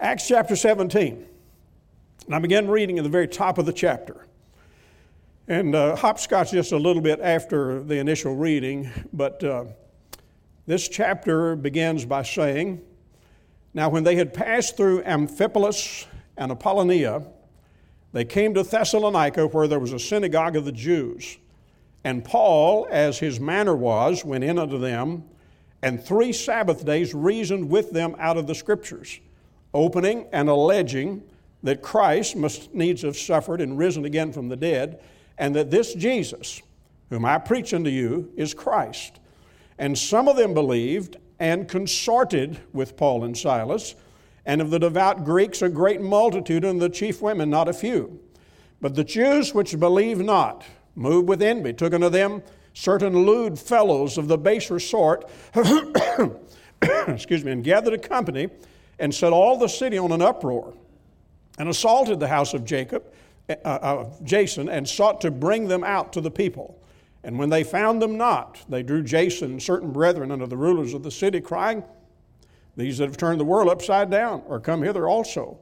Acts chapter 17. And I began reading at the very top of the chapter. And uh, hopscotch just a little bit after the initial reading, but uh, this chapter begins by saying, Now when they had passed through Amphipolis and Apollonia, they came to Thessalonica, where there was a synagogue of the Jews. And Paul, as his manner was, went in unto them, and three Sabbath days reasoned with them out of the Scriptures, opening and alleging that Christ must needs have suffered and risen again from the dead, and that this Jesus, whom I preach unto you, is Christ. And some of them believed and consorted with Paul and Silas, and of the devout Greeks a great multitude, and the chief women not a few. But the Jews which believed not, moved with envy, took unto them certain lewd fellows of the baser sort, excuse me, and gathered a company and set all the city on an uproar, and assaulted the house of Jacob, uh, uh, Jason, and sought to bring them out to the people. And when they found them not, they drew Jason and certain brethren unto the rulers of the city, crying, These that have turned the world upside down are come hither also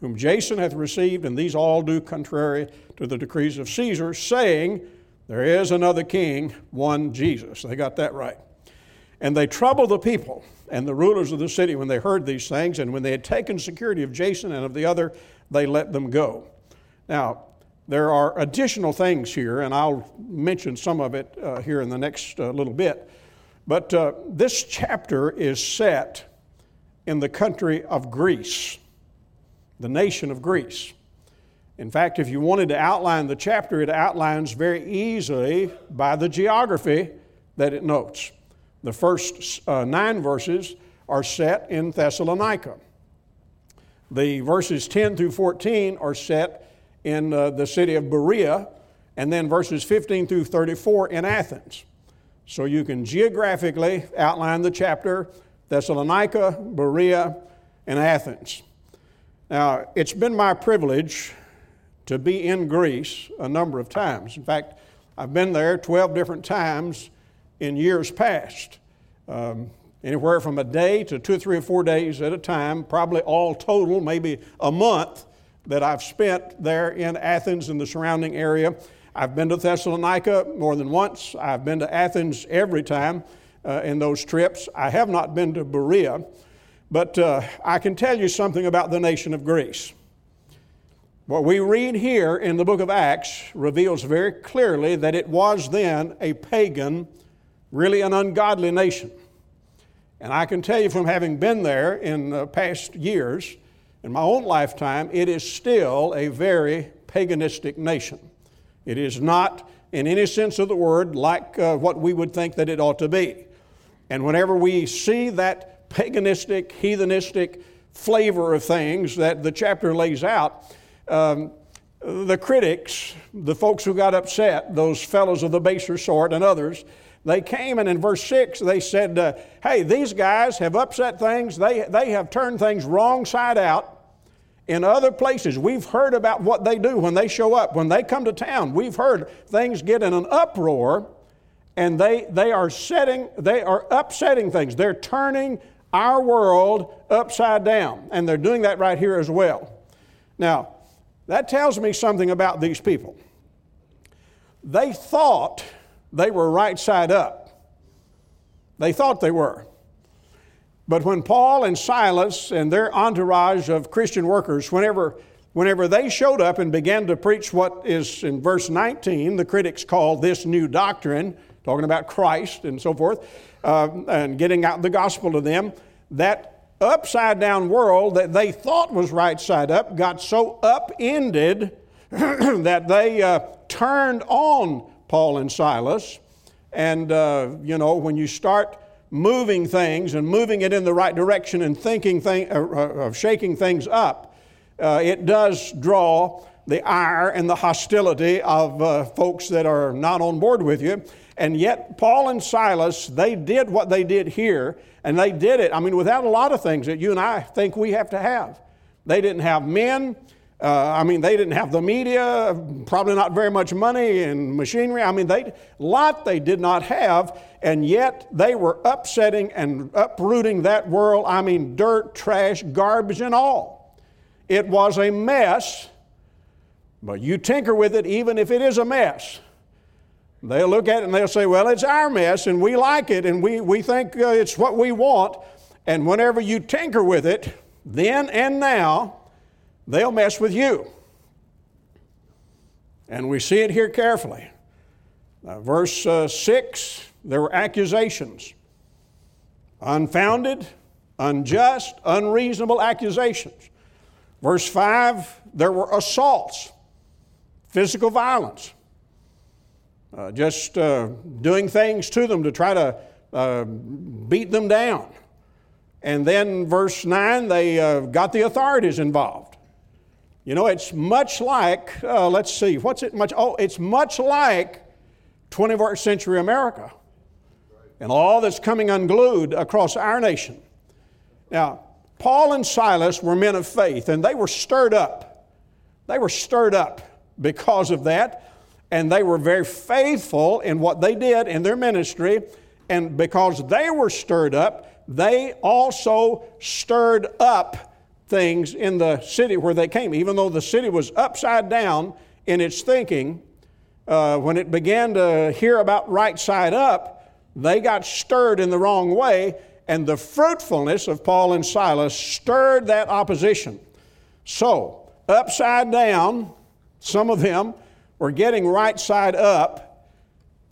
whom Jason hath received, and these all do contrary to the decrees of Caesar, saying, There is another king, one Jesus. They got that right. And they troubled the people and the rulers of the city when they heard these things, and when they had taken security of Jason and of the other, they let them go. Now, there are additional things here, and I'll mention some of it uh, here in the next uh, little bit. But uh, this chapter is set in the country of Greece the nation of Greece. In fact, if you wanted to outline the chapter, it outlines very easily by the geography that it notes. The first uh, nine verses are set in Thessalonica. The verses 10 through 14 are set in uh, the city of Berea, and then verses 15 through 34 in Athens. So you can geographically outline the chapter Thessalonica, Berea, and Athens. Now, it's been my privilege to be in Greece a number of times. In fact, I've been there 12 different times in years past. Um, anywhere from a day to two, three, or four days at a time, probably all total, maybe a month that I've spent there in Athens and the surrounding area. I've been to Thessalonica more than once. I've been to Athens every time uh, in those trips. I have not been to Berea. But uh, I can tell you something about the nation of Greece. What we read here in the book of Acts reveals very clearly that it was then a pagan, really an ungodly nation. And I can tell you from having been there in the past years, in my own lifetime, it is still a very paganistic nation. It is not, in any sense of the word, like uh, what we would think that it ought to be. And whenever we see that paganistic, heathenistic flavor of things that the chapter lays out, um, the critics, the folks who got upset, those fellows of the baser sort and others, they came and in verse 6 they said, uh, Hey, these guys have upset things, they, they have turned things wrong side out. In other places, we've heard about what they do when they show up. When they come to town, we've heard things get in an uproar and they, they are setting, they are upsetting things. They're turning our world upside down. And they're doing that right here as well. Now, that tells me something about these people. They thought they were right side up. They thought they were. But when Paul and Silas and their entourage of Christian workers, whenever, whenever they showed up and began to preach what is in verse 19, the critics call this new doctrine, talking about Christ and so forth, uh, and getting out the gospel to them, that upside down world that they thought was right side up got so upended that they uh, turned on Paul and Silas. And, uh, you know, when you start moving things and moving it in the right direction and thinking thing, uh, uh of shaking things up, uh, it does draw the ire and the hostility of uh, folks that are not on board with you. And yet, Paul and Silas, they did what they did here, and they did it, I mean, without a lot of things that you and I think we have to have. They didn't have men. Uh, I mean, they didn't have the media, probably not very much money and machinery. I mean, they lot they did not have, and yet they were upsetting and uprooting that world. I mean, dirt, trash, garbage, and all. it was a mess, but you tinker with it even if it is a mess. They'll look at it and they'll say, Well, it's our mess and we like it and we, we think uh, it's what we want. And whenever you tinker with it, then and now, they'll mess with you. And we see it here carefully. Uh, verse uh, 6 there were accusations unfounded, unjust, unreasonable accusations. Verse 5 there were assaults, physical violence, uh, just uh, doing things to them to try to uh, beat them down. And then, verse 9, they uh, got the authorities involved. You know, it's much like, uh, let's see, what's it much? Oh, it's much like 21st century America and all that's coming unglued across our nation. Now, Paul and Silas were men of faith, and they were stirred up. They were stirred up because of that, and they were very faithful in what they did in their ministry. And because they were stirred up, they also stirred up things in the city where they came. Even though the city was upside down in its thinking, uh, when it began to hear about right side up, they got stirred in the wrong way, and the fruitfulness of Paul and Silas stirred that opposition. So, upside down, some of them were getting right side up,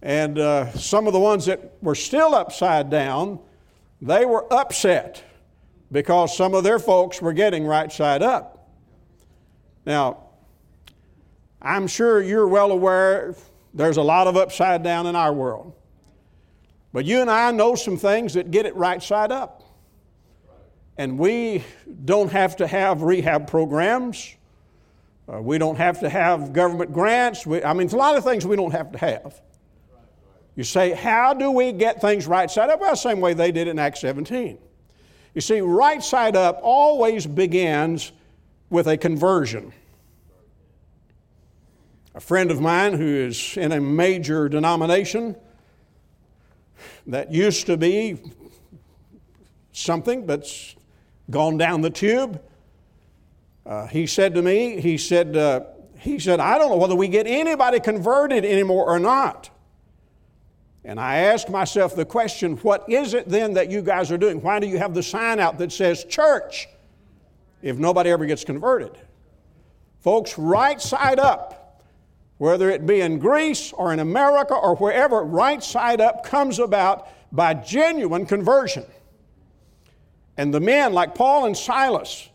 and uh, some of the ones that were still upside down, they were upset because some of their folks were getting right side up. Now, I'm sure you're well aware there's a lot of upside down in our world. But you and I know some things that get it right side up. And we don't have to have rehab programs. Uh, we don't have to have government grants. We, I mean, it's a lot of things we don't have to have. You say, how do we get things right side up? Well, the same way they did in Acts 17. You see, right side up always begins with a conversion. A friend of mine who is in a major denomination that used to be something that's gone down the tube. Uh, he said to me, he said, uh, he said, I don't know whether we get anybody converted anymore or not. And I asked myself the question, what is it then that you guys are doing? Why do you have the sign out that says church if nobody ever gets converted? Folks, right side up, whether it be in Greece or in America or wherever, right side up comes about by genuine conversion. And the men like Paul and Silas,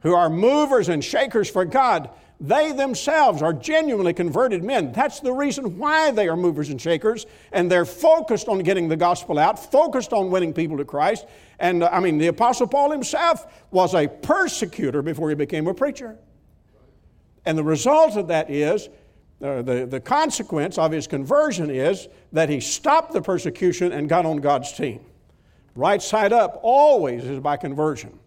who are movers and shakers for God, they themselves are genuinely converted men. That's the reason why they are movers and shakers, and they're focused on getting the gospel out, focused on winning people to Christ. And uh, I mean, the Apostle Paul himself was a persecutor before he became a preacher. And the result of that is, uh, the, the consequence of his conversion is that he stopped the persecution and got on God's team. Right side up always is by conversion.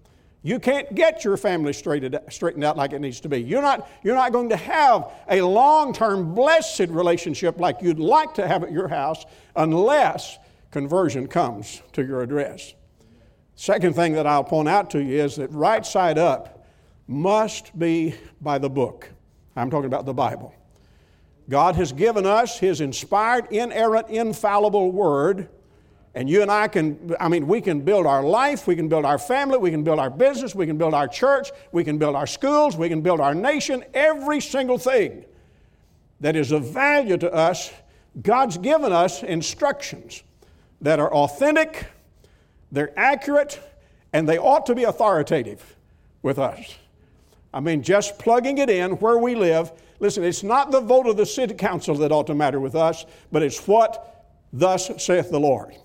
You can't get your family straightened out like it needs to be. You're not, you're not going to have a long term blessed relationship like you'd like to have at your house unless conversion comes to your address. Second thing that I'll point out to you is that right side up must be by the book. I'm talking about the Bible. God has given us His inspired, inerrant, infallible Word and you and I can, I mean, we can build our life, we can build our family, we can build our business, we can build our church, we can build our schools, we can build our nation, every single thing that is of value to us. God's given us instructions that are authentic, they're accurate, and they ought to be authoritative with us. I mean, just plugging it in where we live. Listen, it's not the vote of the city council that ought to matter with us, but it's what thus saith the Lord.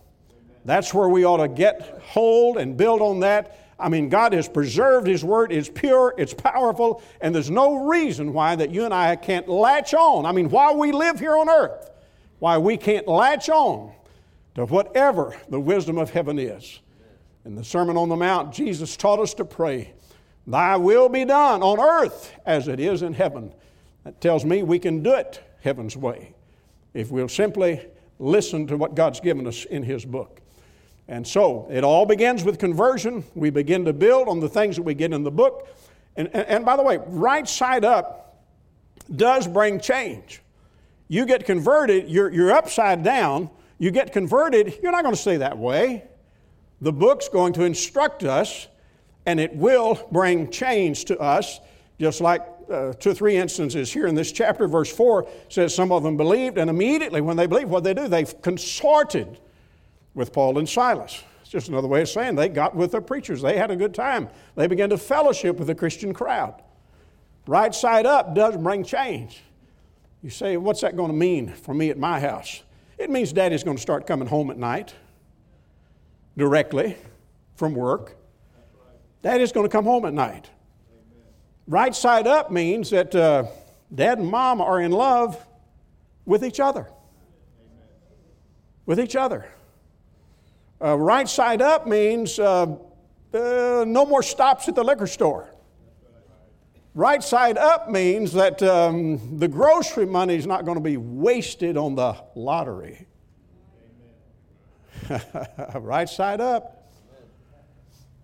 That's where we ought to get hold and build on that. I mean, God has preserved His Word. It's pure, it's powerful, and there's no reason why that you and I can't latch on. I mean, while we live here on earth, why we can't latch on to whatever the wisdom of heaven is. In the Sermon on the Mount, Jesus taught us to pray, Thy will be done on earth as it is in heaven. That tells me we can do it heaven's way if we'll simply listen to what God's given us in His book. And so it all begins with conversion. We begin to build on the things that we get in the book. And, and, and by the way, right side up does bring change. You get converted, you're, you're upside down. You get converted, you're not going to stay that way. The book's going to instruct us, and it will bring change to us, just like uh, two or three instances here in this chapter. Verse 4 says some of them believed, and immediately when they believed, what they do? They consorted with Paul and Silas. It's just another way of saying they got with the preachers. They had a good time. They began to fellowship with the Christian crowd. Right side up does bring change. You say, what's that going to mean for me at my house? It means daddy's going to start coming home at night directly from work. Daddy's going to come home at night. Right side up means that uh, dad and mom are in love with each other. With each other. Uh, right side up means uh, uh, no more stops at the liquor store. Right side up means that um, the grocery money is not going to be wasted on the lottery. right side up.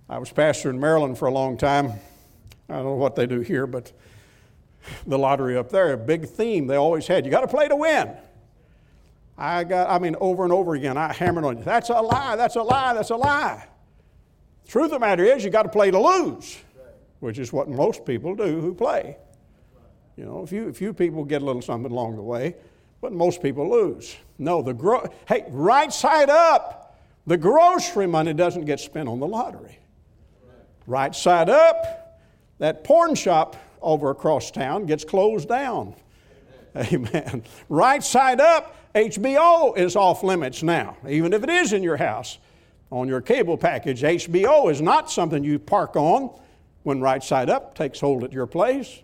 I was pastor in Maryland for a long time. I don't know what they do here, but the lottery up there, a big theme they always had. You got to play to win. I got, I mean, over and over again, I hammered on you. That's a lie, that's a lie, that's a lie. Truth of the matter is, you got to play to lose, which is what most people do who play. You know, a few, a few people get a little something along the way, but most people lose. No, the gro- hey, right side up, the grocery money doesn't get spent on the lottery. Right side up, that porn shop over across town gets closed down. Amen. Right side up, HBO is off limits now, even if it is in your house. On your cable package, HBO is not something you park on when right side up takes hold at your place.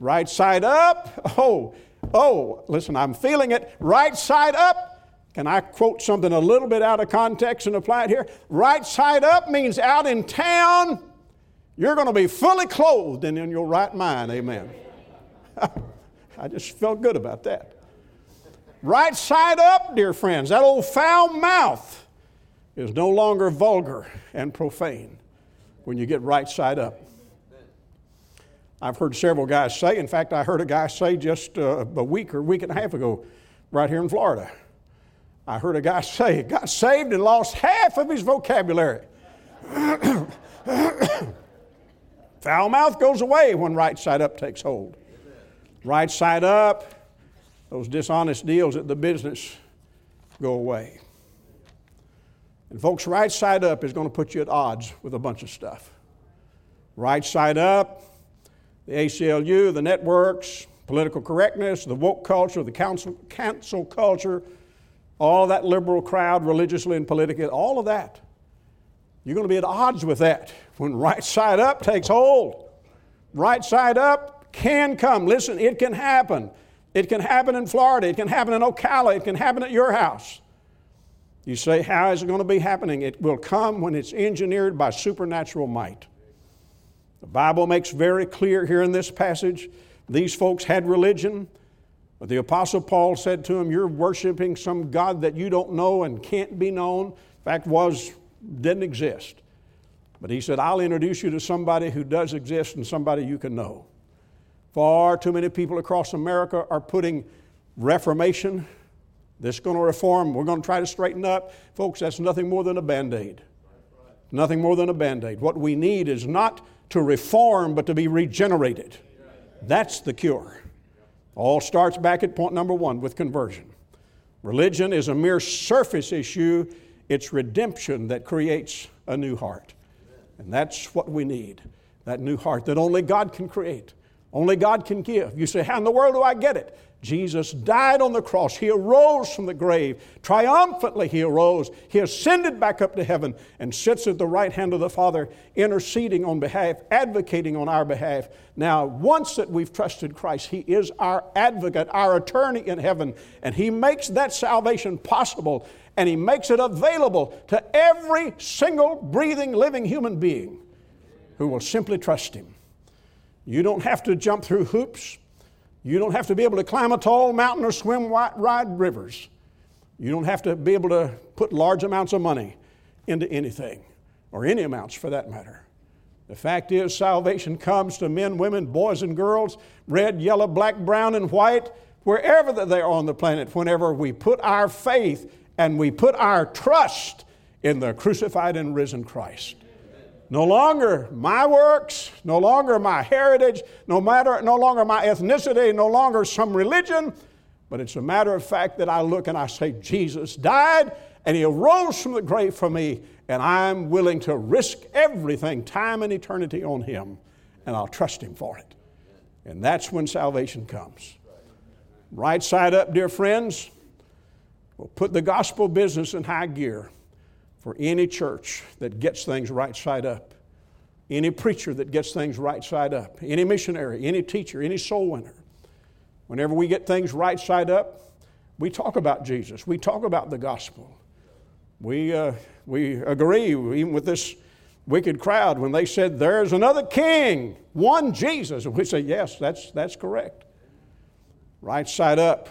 Right side up, oh, oh, listen, I'm feeling it. Right side up, can I quote something a little bit out of context and apply it here? Right side up means out in town, you're going to be fully clothed and in your right mind. Amen. I just felt good about that. Right side up, dear friends, that old foul mouth is no longer vulgar and profane when you get right side up. I've heard several guys say, in fact, I heard a guy say just uh, a week or week and a half ago, right here in Florida. I heard a guy say, he got saved and lost half of his vocabulary. Foul mouth goes away when right side up takes hold. Right side up, those dishonest deals at the business go away. And folks, right side up is going to put you at odds with a bunch of stuff. Right side up, the ACLU, the networks, political correctness, the woke culture, the council, cancel culture, all that liberal crowd, religiously and politically, all of that. You're going to be at odds with that when right side up takes hold. Right side up can come. Listen, it can happen. It can happen in Florida. It can happen in Ocala. It can happen at your house. You say, How is it going to be happening? It will come when it's engineered by supernatural might. The Bible makes very clear here in this passage these folks had religion, but the Apostle Paul said to them, You're worshiping some God that you don't know and can't be known. In fact, was, didn't exist. But he said, I'll introduce you to somebody who does exist and somebody you can know. Far too many people across America are putting reformation, this is going to reform, we're going to try to straighten up. Folks, that's nothing more than a band aid. Nothing more than a band aid. What we need is not to reform, but to be regenerated. That's the cure. All starts back at point number one with conversion. Religion is a mere surface issue, it's redemption that creates a new heart. And that's what we need that new heart that only God can create. Only God can give. You say, How in the world do I get it? Jesus died on the cross. He arose from the grave. Triumphantly, He arose. He ascended back up to heaven and sits at the right hand of the Father, interceding on behalf, advocating on our behalf. Now, once that we've trusted Christ, He is our advocate, our attorney in heaven, and He makes that salvation possible and He makes it available to every single breathing, living human being who will simply trust Him. You don't have to jump through hoops. You don't have to be able to climb a tall mountain or swim wide rivers. You don't have to be able to put large amounts of money into anything, or any amounts for that matter. The fact is, salvation comes to men, women, boys, and girls, red, yellow, black, brown, and white, wherever they are on the planet, whenever we put our faith and we put our trust in the crucified and risen Christ. No longer my works, no longer my heritage, no, matter, no longer my ethnicity, no longer some religion, but it's a matter of fact that I look and I say, Jesus died and he arose from the grave for me, and I'm willing to risk everything, time and eternity, on him, and I'll trust him for it. And that's when salvation comes. Right side up, dear friends, we'll put the gospel business in high gear for any church that gets things right side up, any preacher that gets things right side up, any missionary, any teacher, any soul winner. Whenever we get things right side up, we talk about Jesus, we talk about the gospel. We, uh, we agree, even with this wicked crowd, when they said, There's another king, one Jesus. And we say, Yes, that's, that's correct. Right side up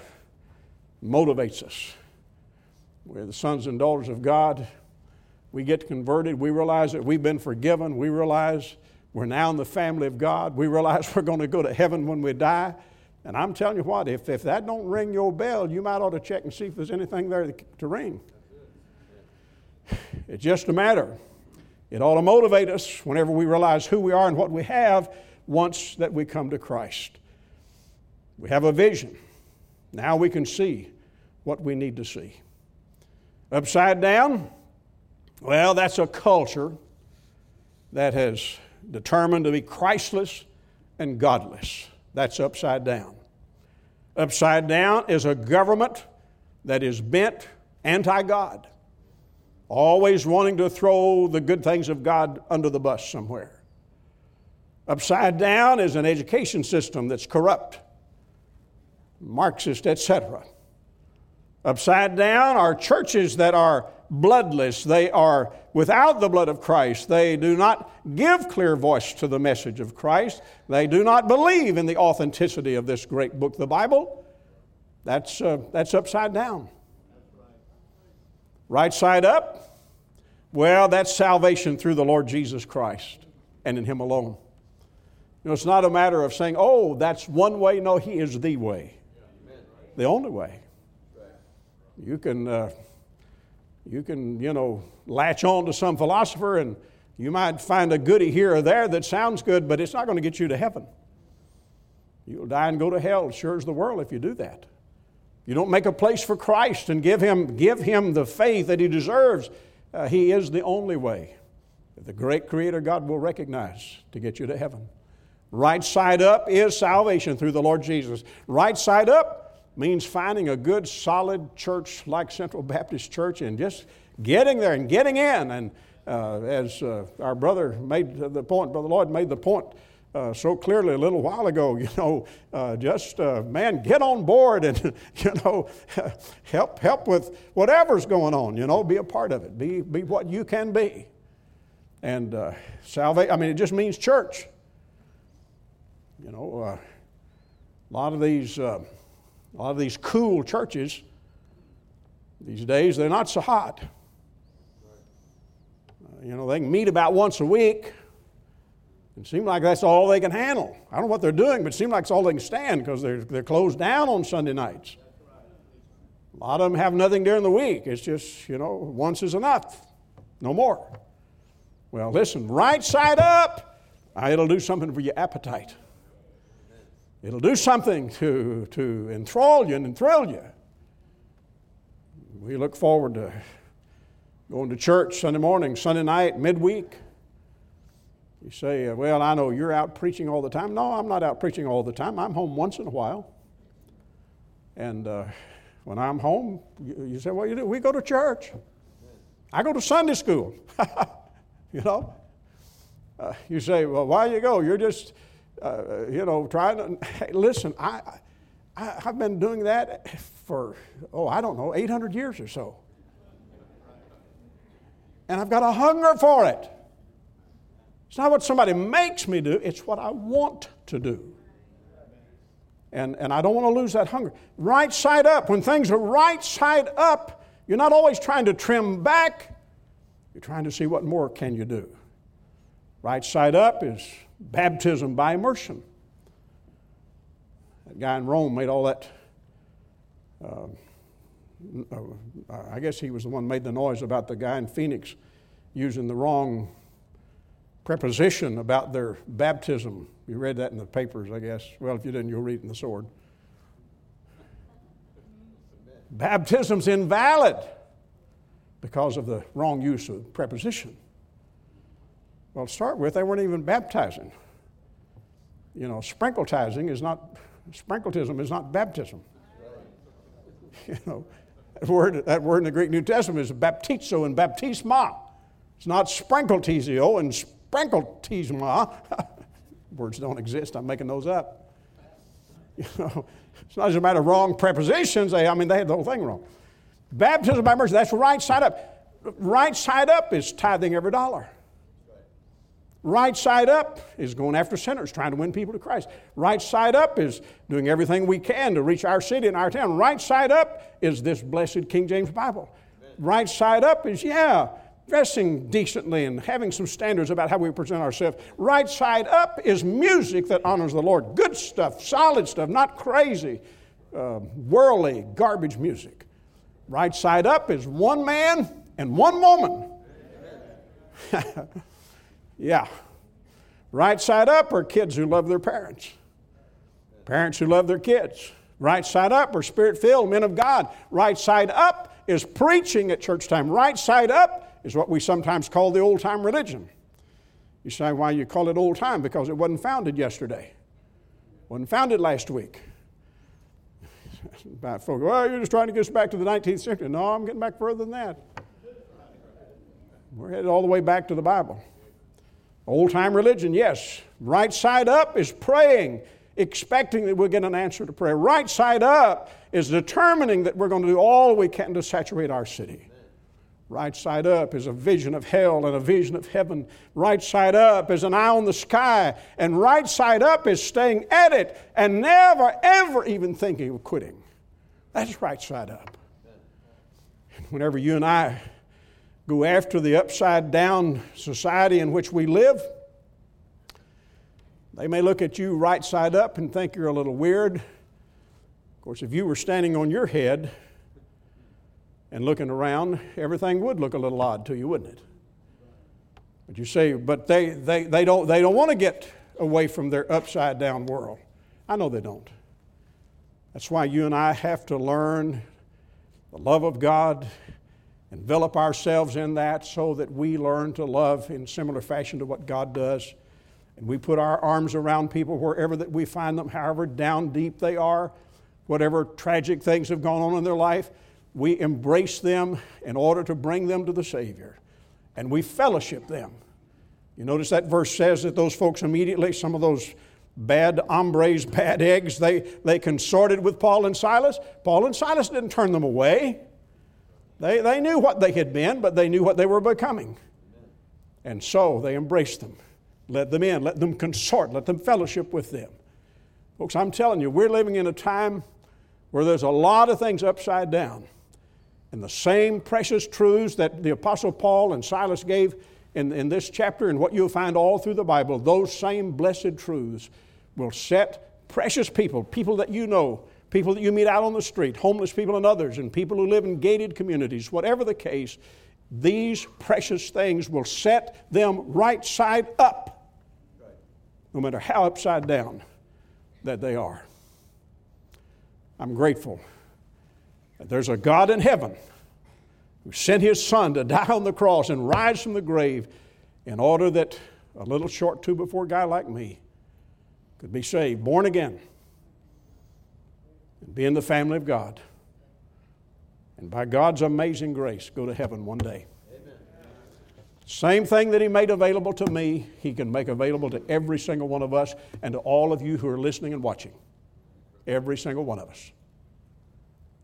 motivates us. We're the sons and daughters of God we get converted, we realize that we've been forgiven, we realize we're now in the family of God, we realize we're going to go to heaven when we die. And I'm telling you what, if, if that don't ring your bell, you might ought to check and see if there's anything there to ring. It's just a matter. It ought to motivate us whenever we realize who we are and what we have once that we come to Christ. We have a vision. Now we can see what we need to see. Upside down, well, that's a culture that has determined to be Christless and godless. That's upside down. Upside down is a government that is bent anti God, always wanting to throw the good things of God under the bus somewhere. Upside down is an education system that's corrupt, Marxist, etc. Upside down are churches that are bloodless. They are without the blood of Christ. They do not give clear voice to the message of Christ. They do not believe in the authenticity of this great book, the Bible. That's, uh, that's upside down. Right side up? Well, that's salvation through the Lord Jesus Christ and in Him alone. You know, it's not a matter of saying, oh, that's one way. No, He is the way, the only way. You can. Uh, you can, you know, latch on to some philosopher and you might find a goody here or there that sounds good, but it's not going to get you to heaven. You'll die and go to hell, sure as the world, if you do that. You don't make a place for Christ and give him, give him the faith that he deserves. Uh, he is the only way that the great Creator God will recognize to get you to heaven. Right side up is salvation through the Lord Jesus. Right side up means finding a good, solid church like Central Baptist Church and just getting there and getting in. And uh, as uh, our brother made the point, Brother Lloyd made the point uh, so clearly a little while ago, you know, uh, just, uh, man, get on board and, you know, help, help with whatever's going on, you know, be a part of it, be, be what you can be. And uh, salvation, I mean, it just means church. You know, a lot of these a lot of these cool churches these days, they're not so hot. Uh, you know, they can meet about once a week. It seems like that's all they can handle. I don't know what they're doing, but it seems like it's all they can stand because they're, they're closed down on Sunday nights. A lot of them have nothing during the week. It's just, you know, once is enough, no more. Well, listen, right side up, it'll do something for your appetite. It'll do something to, to enthrall you and thrill you. We look forward to going to church Sunday morning, Sunday night, midweek. You say, Well, I know you're out preaching all the time. No, I'm not out preaching all the time. I'm home once in a while. And uh, when I'm home, you, you say, Well, you do? We go to church. I go to Sunday school. you know? Uh, you say, Well, why you go? You're just uh, you know, trying to, hey, listen, I, I, have been doing that for, oh, I don't know, 800 years or so. And I've got a hunger for it. It's not what somebody makes me do, it's what I want to do. And, and I don't want to lose that hunger. Right side up. When things are right side up, you're not always trying to trim back, you're trying to see what more can you do. Right side up is baptism by immersion. That guy in Rome made all that. Uh, uh, I guess he was the one made the noise about the guy in Phoenix using the wrong preposition about their baptism. You read that in the papers, I guess. Well, if you didn't, you'll read it in the sword. Baptism's invalid because of the wrong use of preposition. Well, to start with, they weren't even baptizing. You know, sprinkletizing is not, sprinkletism is not baptism. You know, that word, that word in the Greek New Testament is baptizo and baptisma. It's not sprinkletizio and sprinkletisma. Words don't exist, I'm making those up. You know, it's not just a matter of wrong prepositions. They, I mean, they had the whole thing wrong. Baptism by immersion, that's right side up. Right side up is tithing every dollar. Right side up is going after sinners, trying to win people to Christ. Right side up is doing everything we can to reach our city and our town. Right side up is this blessed King James Bible. Right side up is, yeah, dressing decently and having some standards about how we present ourselves. Right side up is music that honors the Lord. Good stuff, solid stuff, not crazy, uh, worldly, garbage music. Right side up is one man and one woman. yeah. Right side up are kids who love their parents, parents who love their kids. Right side up are spirit filled men of God. Right side up is preaching at church time. Right side up is what we sometimes call the old time religion. You say, why you call it old time? Because it wasn't founded yesterday, wasn't founded last week. About folk, well, you're just trying to get us back to the 19th century. No, I'm getting back further than that. We're headed all the way back to the Bible. Old time religion, yes. Right side up is praying, expecting that we'll get an answer to prayer. Right side up is determining that we're going to do all we can to saturate our city. Right side up is a vision of hell and a vision of heaven. Right side up is an eye on the sky. And right side up is staying at it and never, ever even thinking of quitting. That's right side up. And whenever you and I go after the upside down society in which we live, they may look at you right side up and think you're a little weird. Of course, if you were standing on your head, and looking around, everything would look a little odd to you, wouldn't it? But you say, but they, they, they don't, they don't want to get away from their upside down world. I know they don't. That's why you and I have to learn the love of God, envelop ourselves in that so that we learn to love in similar fashion to what God does. And we put our arms around people wherever that we find them, however down deep they are, whatever tragic things have gone on in their life we embrace them in order to bring them to the Savior, and we fellowship them. You notice that verse says that those folks immediately, some of those bad hombres, bad eggs, they, they consorted with Paul and Silas. Paul and Silas didn't turn them away. They, they knew what they had been, but they knew what they were becoming. And so they embraced them, let them in, let them consort, let them fellowship with them. Folks, I'm telling you, we're living in a time where there's a lot of things upside down. And the same precious truths that the Apostle Paul and Silas gave in, in this chapter and what you'll find all through the Bible, those same blessed truths will set precious people, people that you know, people that you meet out on the street, homeless people and others, and people who live in gated communities, whatever the case, these precious things will set them right side up, no matter how upside down that they are. I'm grateful that there's a God in heaven who sent his son to die on the cross and rise from the grave in order that a little short two before guy like me could be saved, born again, and be in the family of God. And by God's amazing grace, go to heaven one day. Amen. Same thing that He made available to me, He can make available to every single one of us and to all of you who are listening and watching. Every single one of us.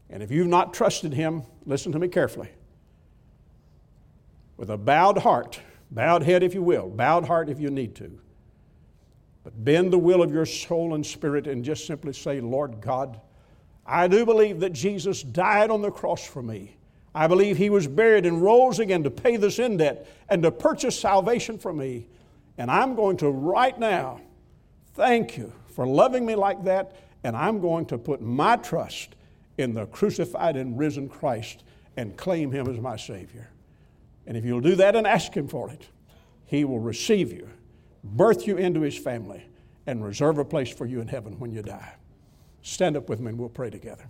And if you've not trusted Him, listen to me carefully. With a bowed heart, bowed head if you will, bowed heart if you need to, but bend the will of your soul and spirit and just simply say, Lord God, I do believe that Jesus died on the cross for me. I believe He was buried and rose again to pay the sin debt and to purchase salvation for me. And I'm going to right now thank you for loving me like that, and I'm going to put my trust in the crucified and risen Christ and claim him as my Savior. And if you'll do that and ask him for it, he will receive you, birth you into his family, and reserve a place for you in heaven when you die. Stand up with me and we'll pray together.